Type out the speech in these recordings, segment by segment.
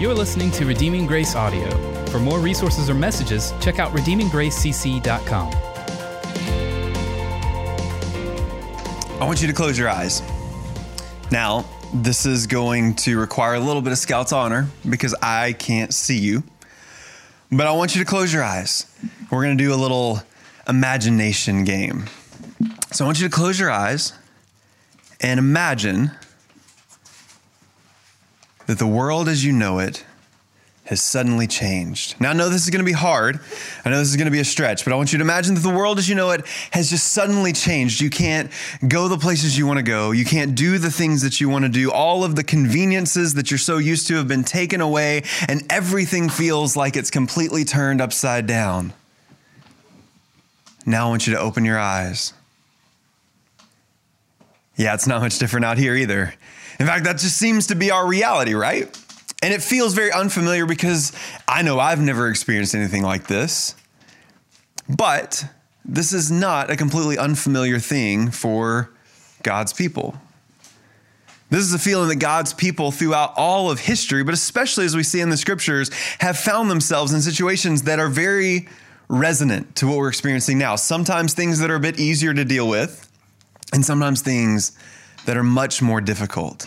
You're listening to Redeeming Grace Audio. For more resources or messages, check out redeeminggracecc.com. I want you to close your eyes. Now, this is going to require a little bit of Scout's honor because I can't see you. But I want you to close your eyes. We're going to do a little imagination game. So I want you to close your eyes and imagine that the world as you know it has suddenly changed. Now, I know this is to be hard. I know this is to be a stretch, but I want you to imagine that the world as you know it has just suddenly changed. You can't go the places you want to go. You can't do the things that you want to do. All of the conveniences that you're so used to have been taken away, and everything feels like it's completely turned upside down. Now, I want you to open your eyes. Yeah, it's not much different out here either. In fact, that just seems to be our reality, right? And it feels very unfamiliar because I know I've never experienced anything like this. But this is not a completely unfamiliar thing for God's people. This is a feeling that God's people throughout all of history, but especially as we see in the scriptures, have found themselves in situations that are very resonant to what we're experiencing now. Sometimes things that are a bit easier to deal with, and sometimes things that are much more difficult.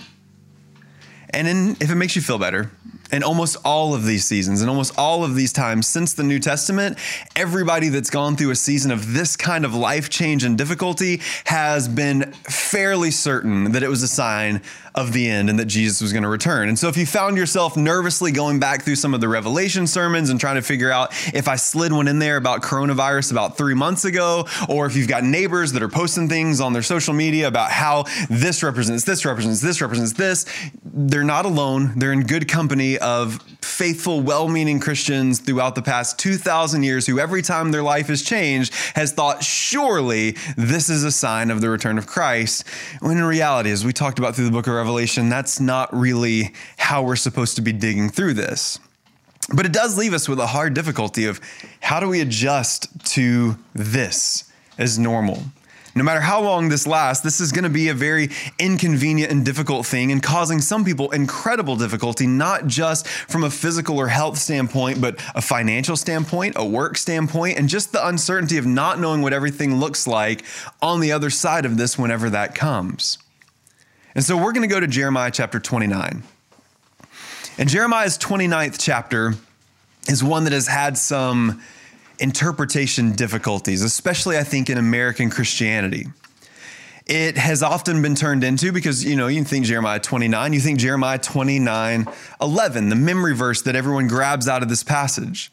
And in, if it makes you feel better, in almost all of these seasons, in almost all of these times since the New Testament, everybody that's gone through a season of this kind of life change and difficulty has been fairly certain that it was a sign of the end and that Jesus was going to return. And so if you found yourself nervously going back through some of the Revelation sermons and trying to figure out if I slid one in there about coronavirus about three months ago, or if you've got neighbors that are posting things on their social media about how this represents this represents this represents this, they're not alone. They're in good company of faithful, well meaning Christians throughout the past 2,000 years who, every time their life has changed, has thought, surely this is a sign of the return of Christ. When in reality, as we talked about through the book of Revelation, that's not really how we're supposed to be digging through this. But it does leave us with a hard difficulty of how do we adjust to this as normal? No matter how long this lasts, this is going to be a very inconvenient and difficult thing and causing some people incredible difficulty, not just from a physical or health standpoint, but a financial standpoint, a work standpoint, and just the uncertainty of not knowing what everything looks like on the other side of this whenever that comes. And so we're going to go to Jeremiah chapter 29. And Jeremiah's 29th chapter is one that has had some interpretation difficulties, especially I think in American Christianity. It has often been turned into because, you know, you think Jeremiah 29, you think Jeremiah 29, 11, the memory verse that everyone grabs out of this passage.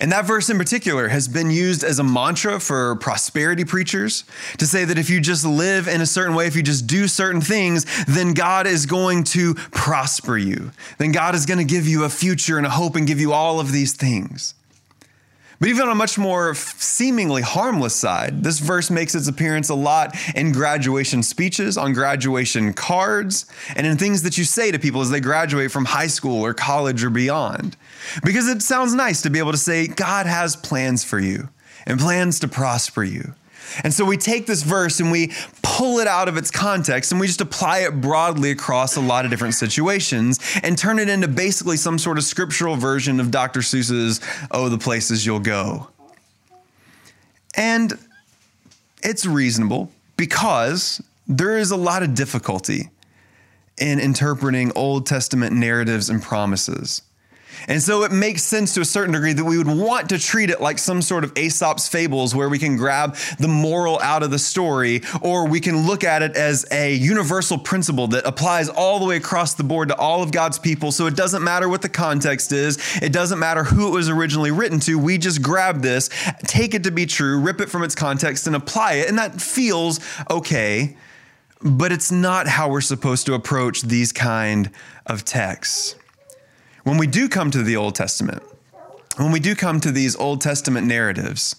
And that verse in particular has been used as a mantra for prosperity preachers to say that if you just live in a certain way, if you just do certain things, then God is going to prosper you. Then God is going to give you a future and a hope and give you all of these things. But even on a much more seemingly harmless side, this verse makes its appearance a lot in graduation speeches, on graduation cards, and in things that you say to people as they graduate from high school or college or beyond. Because it sounds nice to be able to say, God has plans for you and plans to prosper you. And so we take this verse and we pull it out of its context and we just apply it broadly across a lot of different situations and turn it into basically some sort of scriptural version of Dr. Seuss's Oh, the Places You'll Go. And it's reasonable because there is a lot of difficulty in interpreting Old Testament narratives and promises. And so it makes sense to a certain degree that we would want to treat it like some sort of Aesop's fables where we can grab the moral out of the story, or we can look at it as a universal principle that applies all the way across the board to all of God's people. So it doesn't matter what the context is, it doesn't matter who it was originally written to. We just grab this, take it to be true, rip it from its context, and apply it. And that feels okay. But it's not how we're supposed to approach these kind of texts. When we do come to the Old Testament, when we do come to these Old Testament narratives,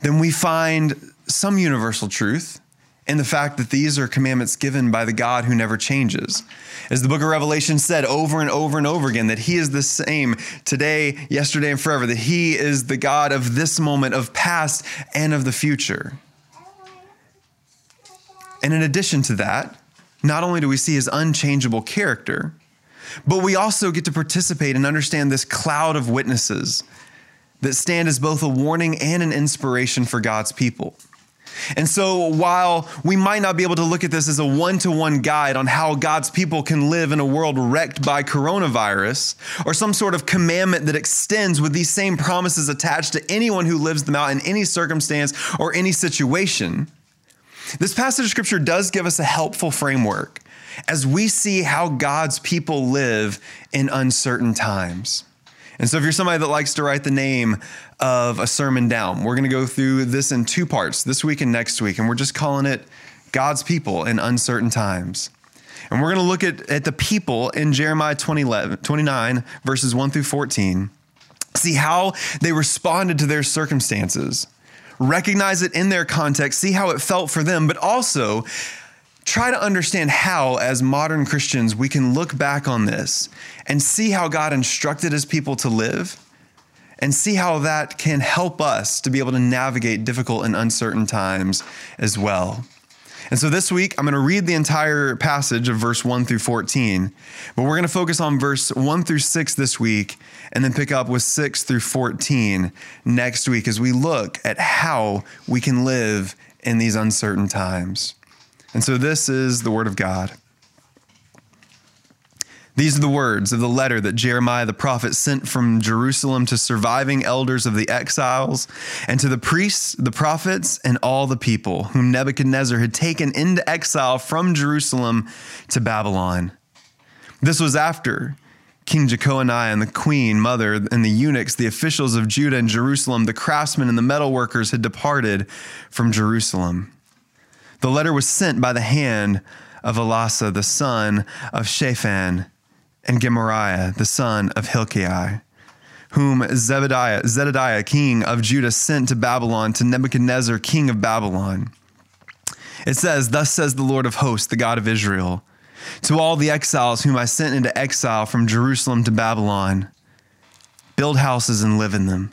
then we find some universal truth in the fact that these are commandments given by the God who never changes. As the book of Revelation said over and over and over again, that He is the same today, yesterday, and forever, that He is the God of this moment, of past, and of the future. And in addition to that, not only do we see His unchangeable character, but we also get to participate and understand this cloud of witnesses that stand as both a warning and an inspiration for God's people. And so, while we might not be able to look at this as a one to one guide on how God's people can live in a world wrecked by coronavirus, or some sort of commandment that extends with these same promises attached to anyone who lives them out in any circumstance or any situation, this passage of scripture does give us a helpful framework as we see how God's people live in uncertain times. And so, if you're somebody that likes to write the name of a sermon down, we're going to go through this in two parts this week and next week. And we're just calling it God's people in uncertain times. And we're going to look at, at the people in Jeremiah 20, 29, verses 1 through 14, see how they responded to their circumstances, recognize it in their context, see how it felt for them, but also try to understand how, as modern Christians, we can look back on this and see how God instructed his people to live and see how that can help us to be able to navigate difficult and uncertain times as well. And so this week, I'm going to read the entire passage of verse 1 through 14, but we're going to focus on verse 1 through 6 this week and then pick up with 6 through 14 next week as we look at how we can live in these uncertain times. And so this is the word of God. These are the words of the letter that Jeremiah the prophet sent from Jerusalem to surviving elders of the exiles and to the priests, the prophets, and all the people whom Nebuchadnezzar had taken into exile from Jerusalem to Babylon. This was after King Jeconiah and the queen, mother, and the eunuchs, the officials of Judah and Jerusalem, the craftsmen and the metalworkers had departed from Jerusalem. The letter was sent by the hand of Elasah, the son of Shaphan, and Gemariah, the son of Hilkiah, whom Zedekiah, king of Judah, sent to Babylon to Nebuchadnezzar, king of Babylon. It says, Thus says the Lord of hosts, the God of Israel, to all the exiles whom I sent into exile from Jerusalem to Babylon build houses and live in them,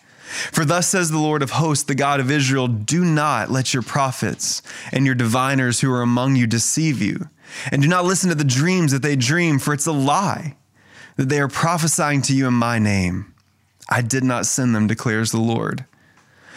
For thus says the Lord of hosts, the God of Israel Do not let your prophets and your diviners who are among you deceive you, and do not listen to the dreams that they dream, for it's a lie that they are prophesying to you in my name. I did not send them, declares the Lord.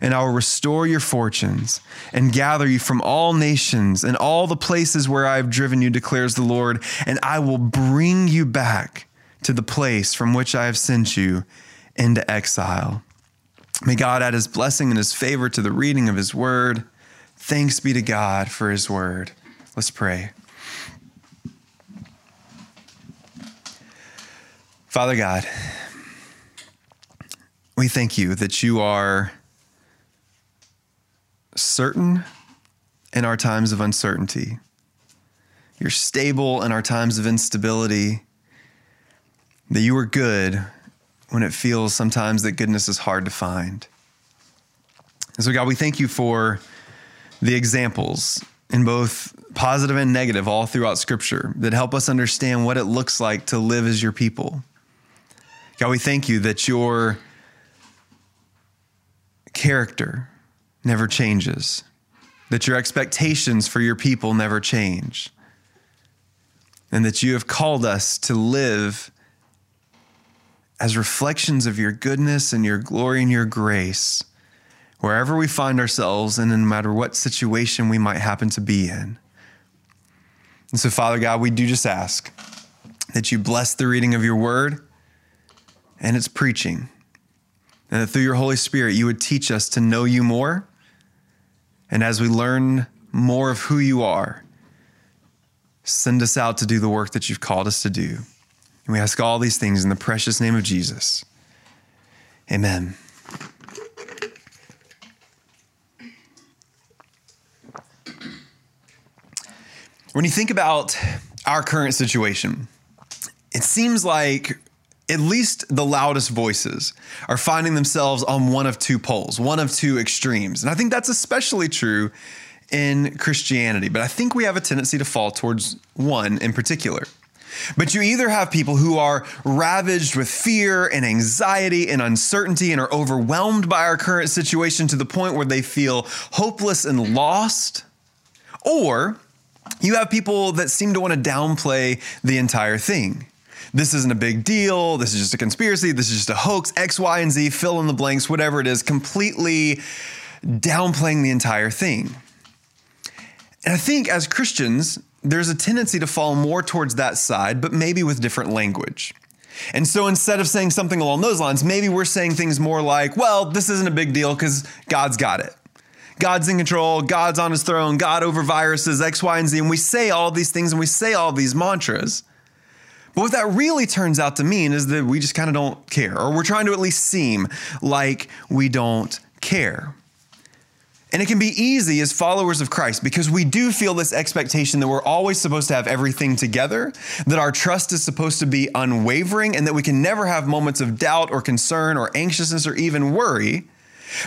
and I will restore your fortunes and gather you from all nations and all the places where I have driven you, declares the Lord, and I will bring you back to the place from which I have sent you into exile. May God add his blessing and his favor to the reading of his word. Thanks be to God for his word. Let's pray. Father God, we thank you that you are certain in our times of uncertainty. You're stable in our times of instability. That you are good when it feels sometimes that goodness is hard to find. And so, God, we thank you for the examples in both positive and negative all throughout Scripture that help us understand what it looks like to live as your people. God, we thank you that your character, never changes, that your expectations for your people never change, and that you have called us to live as reflections of your goodness and your glory and your grace wherever we find ourselves and no matter what situation we might happen to be in. And so, Father God, we do just ask that you bless the reading of your word and its preaching, and that through your Holy Spirit, you would teach us to know you more. And as we learn more of who you are, send us out to do the work that you've called us to do. And we ask all these things in the precious name of Jesus. Amen. When you think about our current situation, it seems like at least the loudest voices are finding themselves on one of two poles, one of two extremes. And I think that's especially true in Christianity, but I think we have a tendency to fall towards one in particular. But you either have people who are ravaged with fear and anxiety and uncertainty and are overwhelmed by our current situation to the point where they feel hopeless and lost, or you have people that seem to want to downplay the entire thing. This isn't a big deal. This is just a conspiracy. This is just a hoax. X, Y, and Z, fill in the blanks, whatever it is, completely downplaying the entire thing. And I think as Christians, there's a tendency to fall more towards that side, but maybe with different language. And so instead of saying something along those lines, maybe we're saying things more like, well, this isn't a big deal because God's got it. God's in control, God's on his throne, God over viruses, X, Y, and Z. And we say all these things and we say all these mantras. But what that really turns out to mean is that we just kind of don't care, or we're trying to at least seem like we don't care. And it can be easy as followers of Christ because we do feel this expectation that we're always supposed to have everything together, that our trust is supposed to be unwavering, and that we can never have moments of doubt or concern or anxiousness or even worry.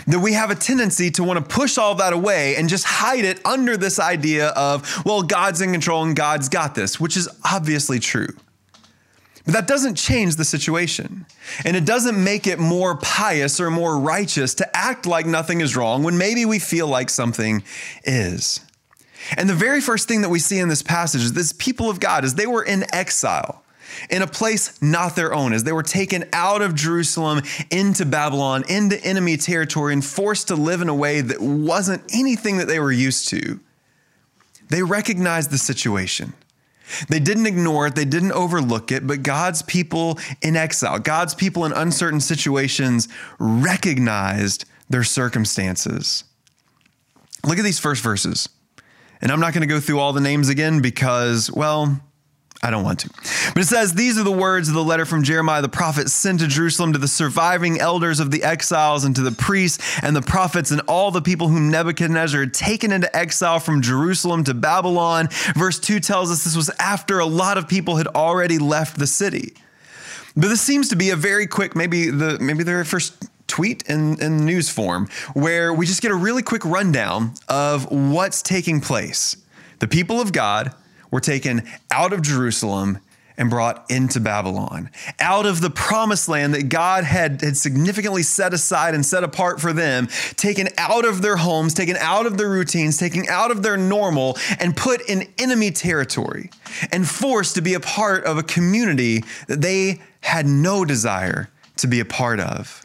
That we have a tendency to want to push all that away and just hide it under this idea of, well, God's in control and God's got this, which is obviously true. But that doesn't change the situation. And it doesn't make it more pious or more righteous to act like nothing is wrong when maybe we feel like something is. And the very first thing that we see in this passage is this people of God, as they were in exile, in a place not their own, as they were taken out of Jerusalem into Babylon, into enemy territory, and forced to live in a way that wasn't anything that they were used to, they recognized the situation. They didn't ignore it, they didn't overlook it, but God's people in exile, God's people in uncertain situations recognized their circumstances. Look at these first verses. And I'm not going to go through all the names again because, well, I don't want to. But it says, These are the words of the letter from Jeremiah the prophet sent to Jerusalem to the surviving elders of the exiles and to the priests and the prophets and all the people whom Nebuchadnezzar had taken into exile from Jerusalem to Babylon. Verse 2 tells us this was after a lot of people had already left the city. But this seems to be a very quick, maybe the maybe the very first tweet in, in news form, where we just get a really quick rundown of what's taking place. The people of God were taken out of Jerusalem and brought into Babylon, out of the promised land that God had, had significantly set aside and set apart for them, taken out of their homes, taken out of their routines, taken out of their normal, and put in enemy territory, and forced to be a part of a community that they had no desire to be a part of.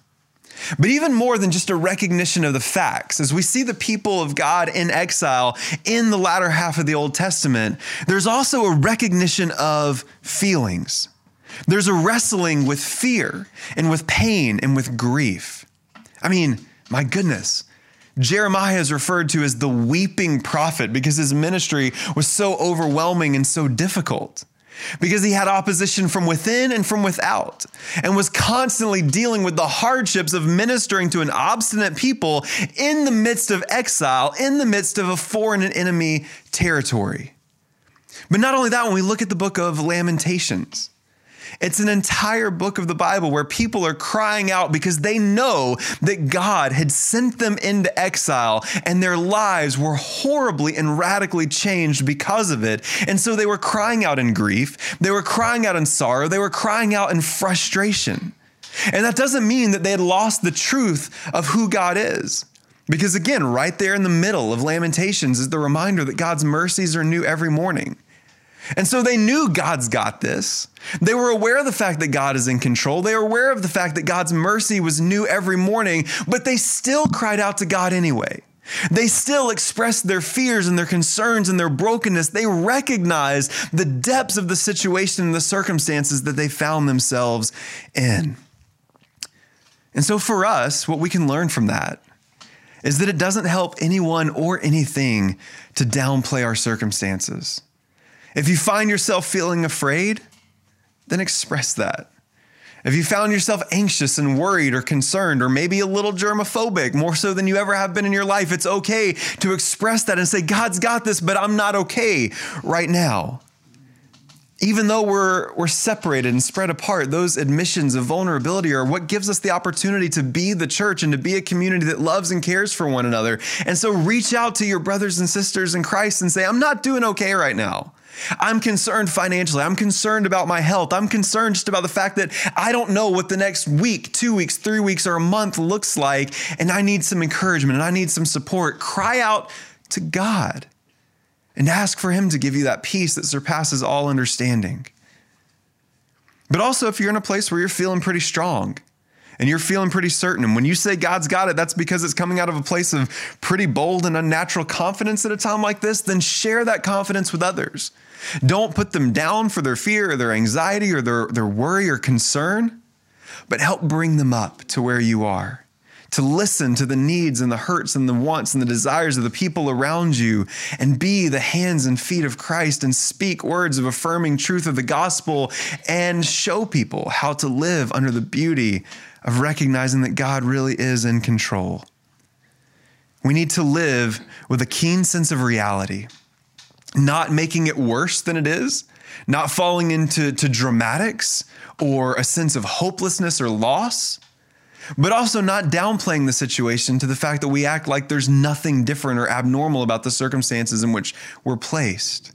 But even more than just a recognition of the facts, as we see the people of God in exile in the latter half of the Old Testament, there's also a recognition of feelings. There's a wrestling with fear and with pain and with grief. I mean, my goodness. Jeremiah is referred to as the weeping prophet because his ministry was so overwhelming and so difficult because he had opposition from within and from without, and was constantly dealing with the hardships of ministering to an obstinate people in the midst of exile, in the midst of a foreign and enemy territory. But not only that, when we look at the book of Lamentations, it's an entire book of the Bible where people are crying out because they know that God had sent them into exile and their lives were horribly and radically changed because of it. And so they were crying out in grief, they were crying out in sorrow, they were crying out in frustration. And that doesn't mean that they had lost the truth of who God is. Because again, right there in the middle of Lamentations is the reminder that God's mercies are new every morning. And so they knew God's got this. They were aware of the fact that God is in control. They were aware of the fact that God's mercy was new every morning, but they still cried out to God anyway. They still expressed their fears and their concerns and their brokenness. They recognized the depths of the situation and the circumstances that they found themselves in. And so for us, what we can learn from that is that it doesn't help anyone or anything to downplay our circumstances. If you find yourself feeling afraid, then express that. If you found yourself anxious and worried or concerned, or maybe a little germophobic, more so than you ever have been in your life, it's okay to express that and say, God's got this, but I'm not okay right now. Even though we're, we're separated and spread apart, those admissions of vulnerability are what gives us the opportunity to be the church and to be a community that loves and cares for one another. And so reach out to your brothers and sisters in Christ and say, I'm not doing okay right now. I'm concerned financially. I'm concerned about my health. I'm concerned just about the fact that I don't know what the next week, two weeks, three weeks, or a month looks like. And I need some encouragement and I need some support. Cry out to God and ask for Him to give you that peace that surpasses all understanding. But also, if you're in a place where you're feeling pretty strong, and you're feeling pretty certain. And when you say God's got it, that's because it's coming out of a place of pretty bold and unnatural confidence at a time like this. Then share that confidence with others. Don't put them down for their fear or their anxiety or their, their worry or concern, but help bring them up to where you are. To listen to the needs and the hurts and the wants and the desires of the people around you and be the hands and feet of Christ and speak words of affirming truth of the gospel and show people how to live under the beauty of recognizing that God really is in control. We need to live with a keen sense of reality not making it worse than it is, not falling into to dramatics or a sense of hopelessness or loss, but also not downplaying the situation to the fact that we act like there's nothing different or abnormal about the circumstances in which we're placed.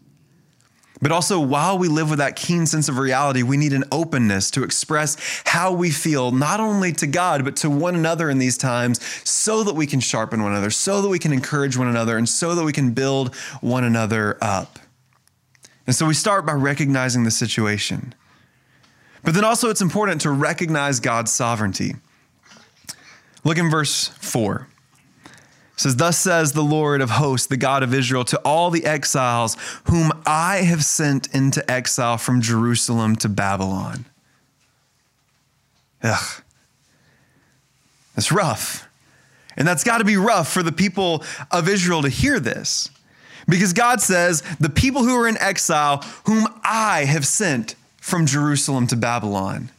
But also, while we live with that keen sense of reality, we need an openness to express how we feel, not only to God, but to one another in these times, so that we can sharpen one another, so that we can encourage one another, and so that we can build one another up. And so we start by recognizing the situation. But then also, it's important to recognize God's sovereignty. Look in verse 4 says, Thus says the Lord of hosts, the God of Israel, to all the exiles whom I have sent into exile from Jerusalem to Babylon. Ugh. That's rough. And that's got to be rough for the people of Israel to hear this. Because God says, The people who are in exile, whom I have sent from Jerusalem to Babylon.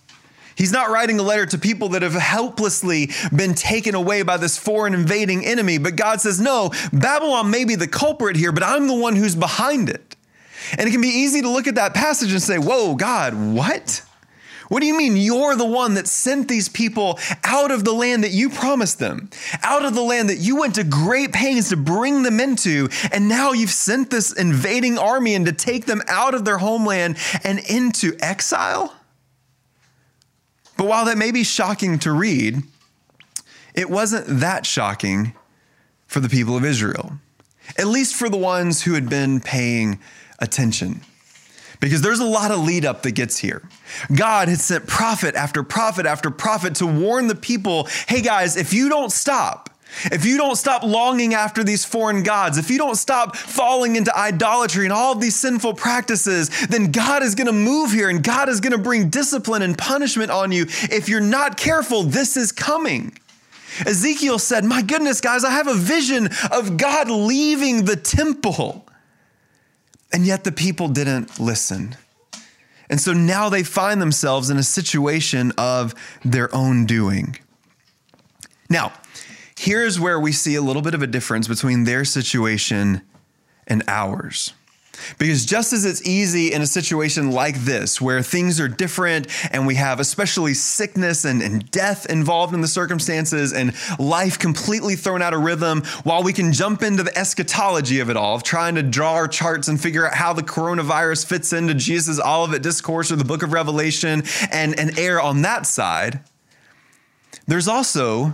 He's not writing a letter to people that have helplessly been taken away by this foreign invading enemy, but God says, No, Babylon may be the culprit here, but I'm the one who's behind it. And it can be easy to look at that passage and say, Whoa, God, what? What do you mean you're the one that sent these people out of the land that you promised them, out of the land that you went to great pains to bring them into, and now you've sent this invading army and to take them out of their homeland and into exile? But while that may be shocking to read, it wasn't that shocking for the people of Israel, at least for the ones who had been paying attention. Because there's a lot of lead up that gets here. God had sent prophet after prophet after prophet to warn the people hey guys, if you don't stop, if you don't stop longing after these foreign gods, if you don't stop falling into idolatry and all of these sinful practices, then God is going to move here and God is going to bring discipline and punishment on you. If you're not careful, this is coming. Ezekiel said, My goodness, guys, I have a vision of God leaving the temple. And yet the people didn't listen. And so now they find themselves in a situation of their own doing. Now, Here's where we see a little bit of a difference between their situation and ours. Because just as it's easy in a situation like this, where things are different and we have especially sickness and, and, death involved in the circumstances and life completely thrown out of rhythm, while we can jump into the eschatology of it all, of trying to draw our charts and figure out how the coronavirus fits into Jesus' Olivet Discourse or the book of Revelation and, and err on that side, there's also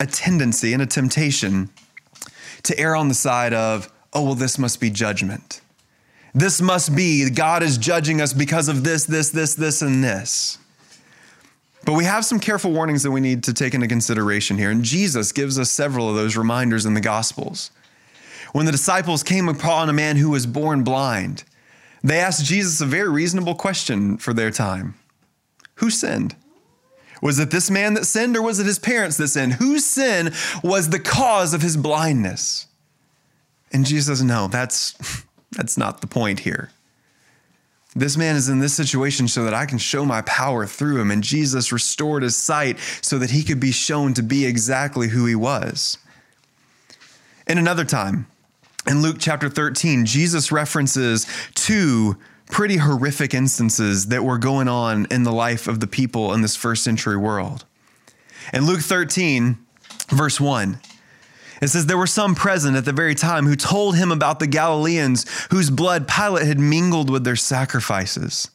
a tendency and a temptation to err on the side of, oh, well, this must be judgment. This must be, God is judging us because of this, this, this, this, and this. But we have some careful warnings that we need to take into consideration here. And Jesus gives us several of those reminders in the Gospels. When the disciples came upon a man who was born blind, they asked Jesus a very reasonable question for their time Who sinned? Was it this man that sinned or was it his parents that sinned? Whose sin was the cause of his blindness? And Jesus says, No, that's, that's not the point here. This man is in this situation so that I can show my power through him. And Jesus restored his sight so that he could be shown to be exactly who he was. In another time, in Luke chapter 13, Jesus references two pretty horrific instances that were going on in the life of the people in this first century world. In Luke 13, verse 1, it says, There were some present at the very time who told him about the Galileans whose blood Pilate had mingled with their sacrifices.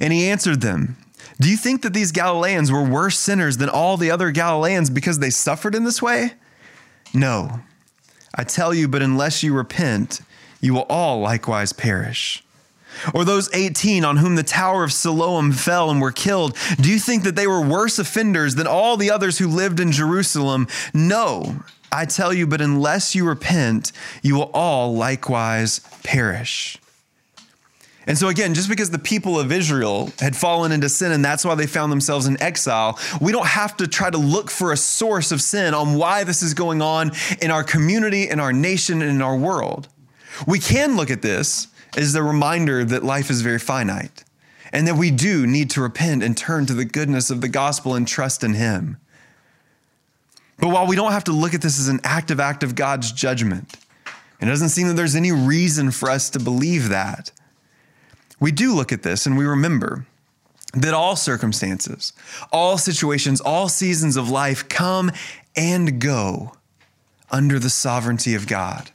And he answered them, Do you think that these Galileans were worse sinners than all the other Galileans because they suffered in this way? No, I tell you, but unless you repent, you will all likewise perish. Or those 18 on whom the tower of Siloam fell and were killed, do you think that they were worse offenders than all the others who lived in Jerusalem? No, I tell you, but unless you repent, you will all likewise perish. And so, again, just because the people of Israel had fallen into sin and that's why they found themselves in exile, we don't have to try to look for a source of sin on why this is going on in our community, in our nation, and in our world. We can look at this as the reminder that life is very finite and that we do need to repent and turn to the goodness of the gospel and trust in Him. But while we don't have to look at this as an active act of God's judgment, it doesn't seem that there's any reason for us to believe that. We do look at this and we remember that all circumstances, all situations, all seasons of life come and go under the sovereignty of God.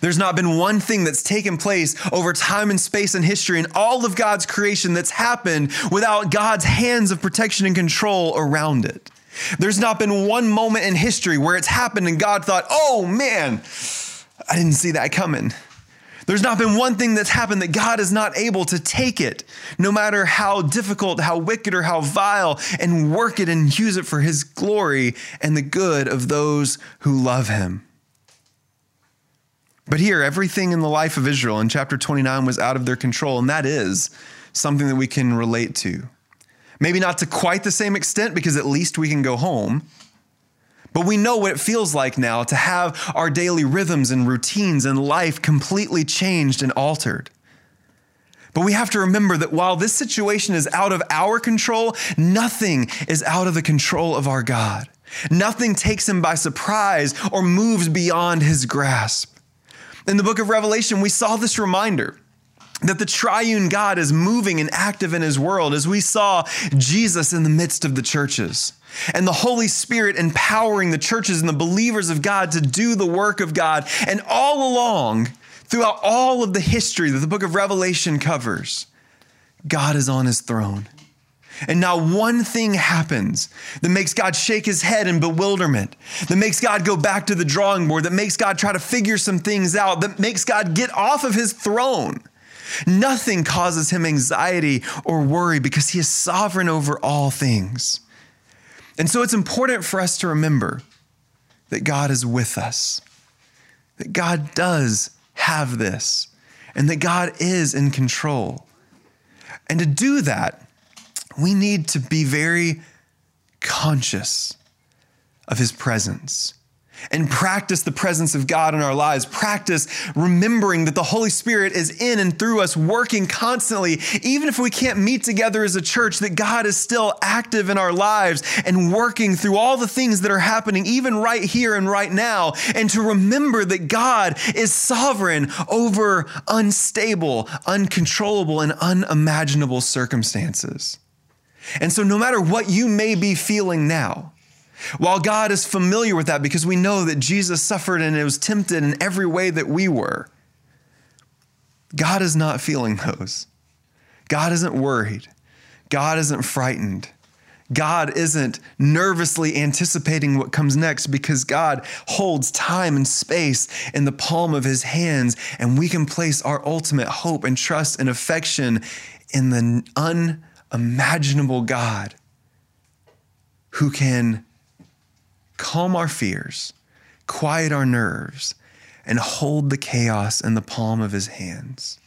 There's not been one thing that's taken place over time and space and history and all of God's creation that's happened without God's hands of protection and control around it. There's not been one moment in history where it's happened and God thought, oh man, I didn't see that coming. There's not been one thing that's happened that God is not able to take it, no matter how difficult, how wicked, or how vile, and work it and use it for His glory and the good of those who love Him. But here, everything in the life of Israel in chapter 29 was out of their control, and that is something that we can relate to. Maybe not to quite the same extent because at least we can go home. But we know what it feels like now to have our daily rhythms and routines and life completely changed and altered. But we have to remember that while this situation is out of our control, nothing is out of the control of our God. Nothing takes him by surprise or moves beyond his grasp. In the book of Revelation, we saw this reminder that the triune God is moving and active in his world as we saw Jesus in the midst of the churches and the Holy Spirit empowering the churches and the believers of God to do the work of God. And all along, throughout all of the history that the book of Revelation covers, God is on his throne. And not one thing happens that makes God shake his head in bewilderment, that makes God go back to the drawing board, that makes God try to figure some things out, that makes God get off of his throne. Nothing causes him anxiety or worry because he is sovereign over all things. And so it's important for us to remember that God is with us, that God does have this, and that God is in control. And to do that, we need to be very conscious of his presence and practice the presence of God in our lives. Practice remembering that the Holy Spirit is in and through us, working constantly. Even if we can't meet together as a church, that God is still active in our lives and working through all the things that are happening, even right here and right now. And to remember that God is sovereign over unstable, uncontrollable, and unimaginable circumstances. And so, no matter what you may be feeling now, while God is familiar with that because we know that Jesus suffered and it was tempted in every way that we were, God is not feeling those. God isn't worried. God isn't frightened. God isn't nervously anticipating what comes next because God holds time and space in the palm of his hands, and we can place our ultimate hope and trust and affection in the unimaginable God who can calm our fears, quiet our nerves, and hold the chaos in the palm of his hands.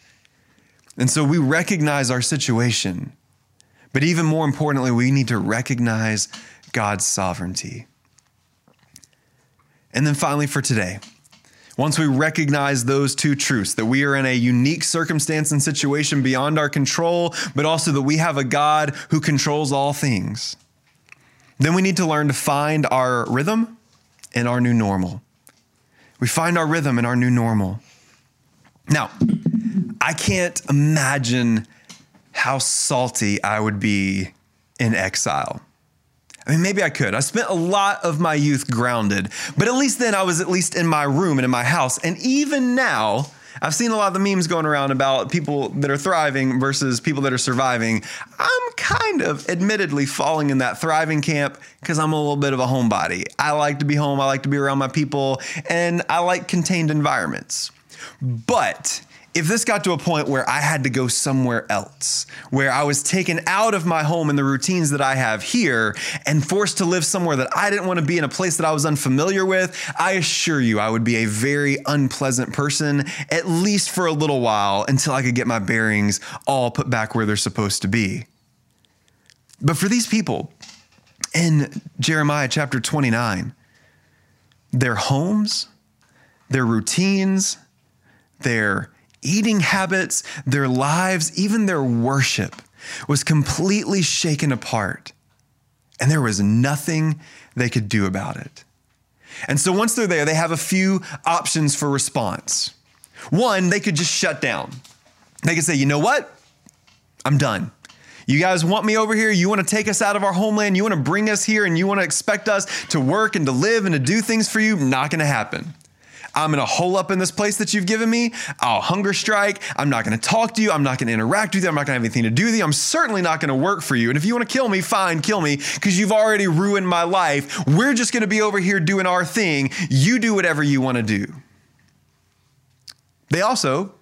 And so we recognize our situation, But even more importantly, we need to recognize God's sovereignty. And then finally, for today, once we recognize those two truths, that we are in a unique circumstance and situation beyond our control, but also that we have a God who controls all things, then we need to learn to find our rhythm and our new normal. We find our rhythm in our new normal. Now, I can't imagine how salty I would be in exile. I mean, maybe I could. I spent a lot of my youth grounded, but at least then I was at least in my room and in my house. And even now, I've seen a lot of the memes going around about people that are thriving versus people that are surviving. I'm kind of admittedly falling in that thriving camp because I'm a little bit of a homebody. I like to be home, I like to be around my people, and I like contained environments. But if this got to a point where I had to go somewhere else, where I was taken out of my home and the routines that I have here and forced to live somewhere that I didn't want to be in a place that I was unfamiliar with, I assure you I would be a very unpleasant person, at least for a little while until I could get my bearings all put back where they're supposed to be. But for these people in Jeremiah chapter 29, their homes, their routines, their eating habits, their lives, even their worship was completely shaken apart. And there was nothing they could do about it. And so once they're there, they have a few options for response. One, they could just shut down. They could say, you know what? I'm done. You guys want me over here? You want to take us out of our homeland? You want to bring us here and you want to expect us to work and to live and to do things for you? Not going to happen. I'm going to hole up in this place that you've given me. I'll hunger strike. I'm not going to talk to you. I'm not going to interact with you. I'm not going to have anything to do with you. I'm certainly not going to work for you. And if you want to kill me, fine, kill me because you've already ruined my life. We're just going to be over here doing our thing. You do whatever you want to do. They also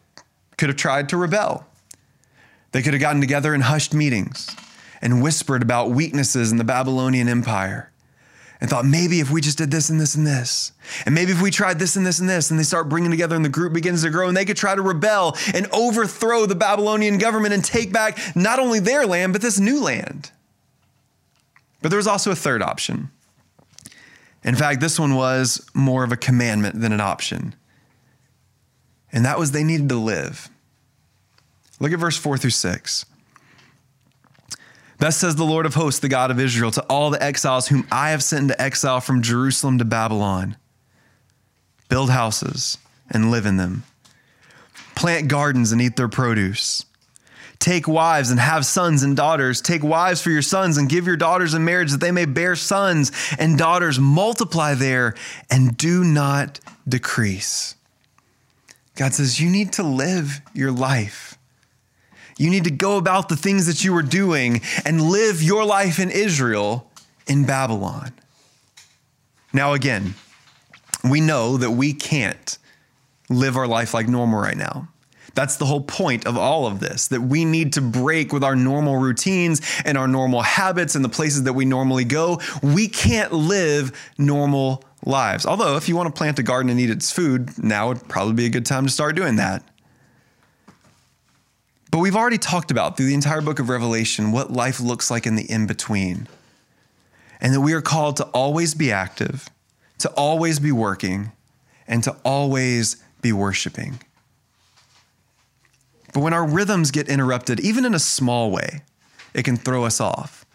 could have tried to rebel. They could have gotten together in hushed meetings and whispered about weaknesses in the Babylonian Empire and thought maybe if we just did this and this and this, and maybe if we tried this and this and this, and they start bringing together and the group begins to grow, and they could try to rebel and overthrow the Babylonian government and take back not only their land, but this new land. But there was also a third option. In fact, this one was more of a commandment than an option. And that was they needed to live. Look at verse 4 through 6. Thus says the Lord of hosts, the God of Israel, to all the exiles whom I have sent into exile from Jerusalem to Babylon build houses and live in them, plant gardens and eat their produce. Take wives and have sons and daughters. Take wives for your sons and give your daughters in marriage that they may bear sons and daughters. Multiply there and do not decrease. God says, You need to live your life. You need to go about the things that you were doing and live your life in Israel in Babylon. Now, again, we know that we can't live our life like normal right now. That's the whole point of all of this that we need to break with our normal routines and our normal habits and the places that we normally go. We can't live normal lives. Although, if you want to plant a garden and eat its food, now would probably be a good time to start doing that. But we've already talked about through the entire book of Revelation what life looks like in the in between. And that we are called to always be active, to always be working, and to always be worshiping. But when our rhythms get interrupted, even in a small way, it can throw us off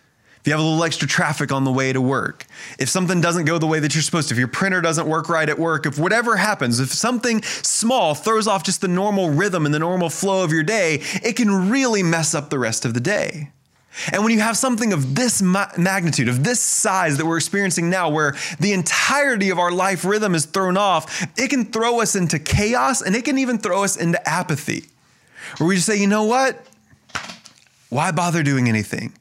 if you have a little extra traffic on the way to work, if something doesn't go the way that you're supposed to, if your printer doesn't work right at work, if whatever happens, if something small throws off just the normal rhythm and the normal flow of your day, it can really mess up the rest of the day. And when you have something of this ma- magnitude, of this size that we're experiencing now, where the entirety of our life rhythm is thrown off, it can throw us into chaos and it can even throw us into apathy. Where we just say, you know what? Why bother doing anything?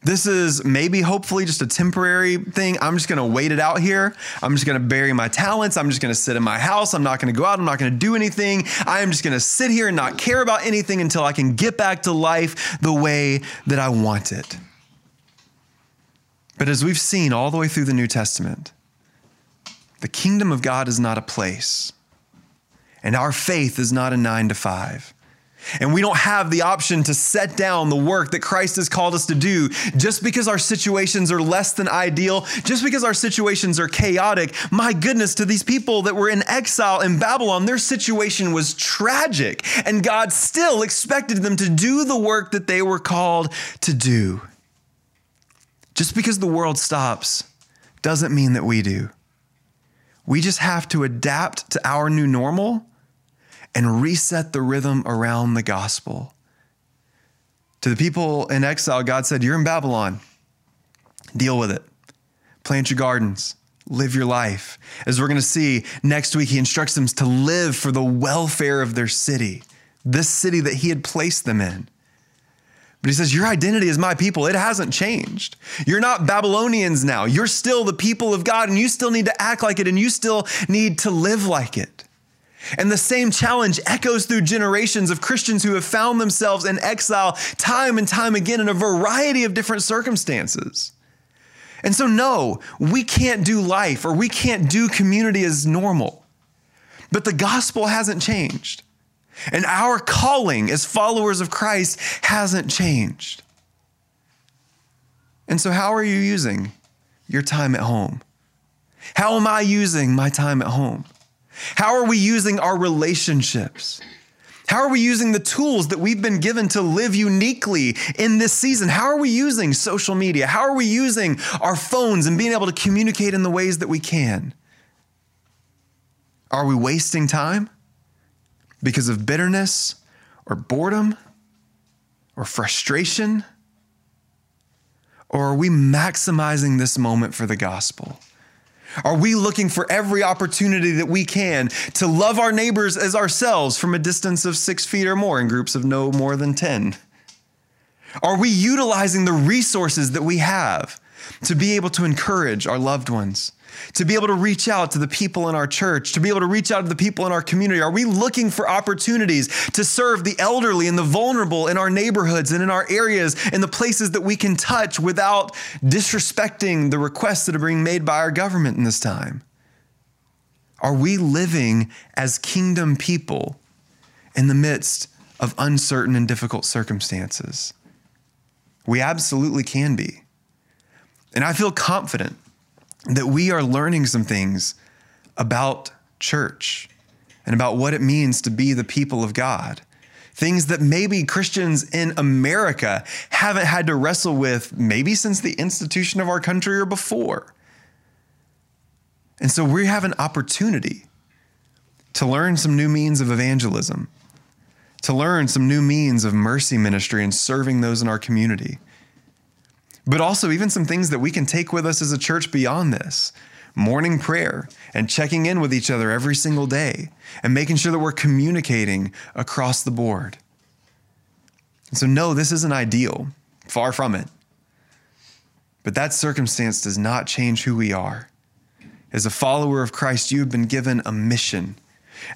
This is maybe, hopefully, just a temporary thing. I'm just going to wait it out here. I'm just going to bury my talents. I'm just going to sit in my house. I'm not going to go out. I'm not going to do anything. I am just going to sit here and not care about anything until I can get back to life the way that I want it. But as we've seen all the way through the New Testament, the kingdom of God is not a place, and our faith is not a nine to five. And we don't have the option to set down the work that Christ has called us to do just because our situations are less than ideal, just because our situations are chaotic. My goodness, to these people that were in exile in Babylon, their situation was tragic. And God still expected them to do the work that they were called to do. Just because the world stops doesn't mean that we do. We just have to adapt to our new normal and reset the rhythm around the gospel. To the people in exile, God said, You're in Babylon. Deal with it. Plant your gardens. Live your life. As we're going to see next week, He instructs them to live for the welfare of their city, this city that He had placed them in. But he says, Your identity is my people, it hasn't changed. You're not Babylonians now. You're still the people of God, and you still need to act like it, and you still need to live like it. And the same challenge echoes through generations of Christians who have found themselves in exile time and time again in a variety of different circumstances. And so, no, we can't do life or we can't do community as normal. But the gospel hasn't changed. And our calling as followers of Christ hasn't changed. And so, how are you using your time at home? How am I using my time at home? How are we using our relationships? How are we using the tools that we've been given to live uniquely in this season? How are we using social media? How are we using our phones and being able to communicate in the ways that we can? Are we wasting time because of bitterness or boredom or frustration? Or are we maximizing this moment for the gospel? Are we looking for every opportunity that we can to love our neighbors as ourselves from a distance of six feet or more in groups of no more than 10? Are we utilizing the resources that we have to be able to encourage our loved ones? To be able to reach out to the people in our church, to be able to reach out to the people in our community? Are we looking for opportunities to serve the elderly and the vulnerable in our neighborhoods and in our areas and the places that we can touch without disrespecting the requests that are being made by our government in this time? Are we living as kingdom people in the midst of uncertain and difficult circumstances? We absolutely can be. And I feel confident that we are learning some things about church and about what it means to be the people of God. Things that maybe Christians in America haven't had to wrestle with, maybe since the institution of our country or before. And so we have an opportunity to learn some new means of evangelism, to learn some new means of mercy ministry and serving those in our community but also even some things that we can take with us as a church beyond this morning prayer and checking in with each other every single day and making sure that we're communicating across the board. So, no, this isn't ideal, far from it. But that circumstance does not change who we are. As a follower of Christ, you have been given a mission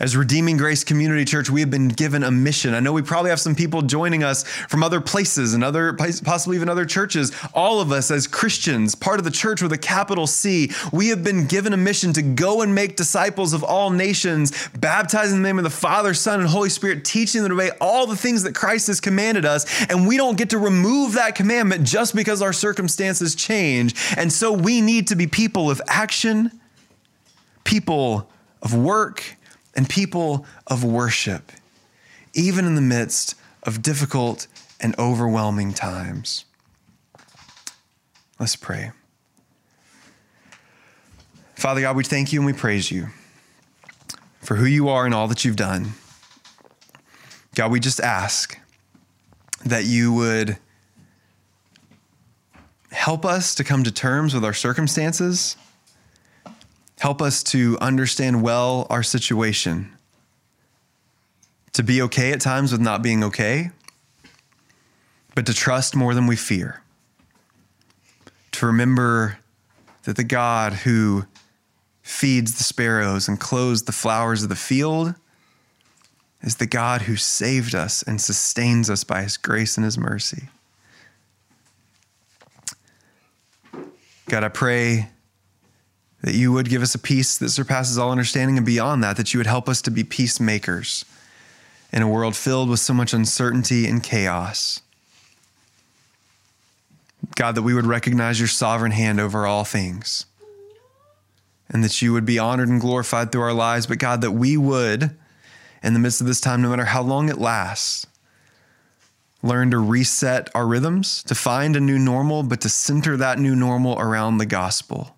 as Redeeming Grace Community Church, we have been given a mission. I know we probably have some people joining us from other places and other possibly even other churches. All of us as Christians, part of the church with a capital C, we have been given a mission to go and make disciples of all nations, baptizing in the name of the Father, Son, and Holy Spirit, teaching them to obey all the things that Christ has commanded us. And we don't get to remove that commandment just because our circumstances change. And so we need to be people of action, people of work, and people of worship, even in the midst of difficult and overwhelming times. Let's pray. Father God, we thank you and we praise you for who you are and all that you've done. God, we just ask that you would help us to come to terms with our circumstances Help us to understand well our situation, to be okay at times with not being okay, but to trust more than we fear, to remember that the God who feeds the sparrows and clothes the flowers of the field is the God who saved us and sustains us by his grace and his mercy. God, I pray that you would give us a peace that surpasses all understanding, and beyond that, that you would help us to be peacemakers in a world filled with so much uncertainty and chaos. God, that we would recognize your sovereign hand over all things and that you would be honored and glorified through our lives. But God, that we would, in the midst of this time, no matter how long it lasts, learn to reset our rhythms, to find a new normal, but to center that new normal around the gospel.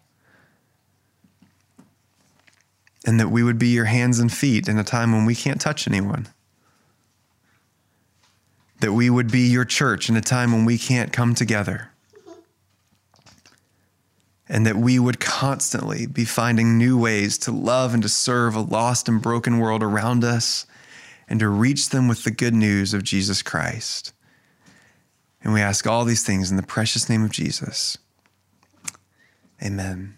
And that we would be your hands and feet in a time when we can't touch anyone. That we would be your church in a time when we can't come together and that we would constantly be finding new ways to love and to serve a lost and broken world around us and to reach them with the good news of Jesus Christ. And we ask all these things in the precious name of Jesus. Amen.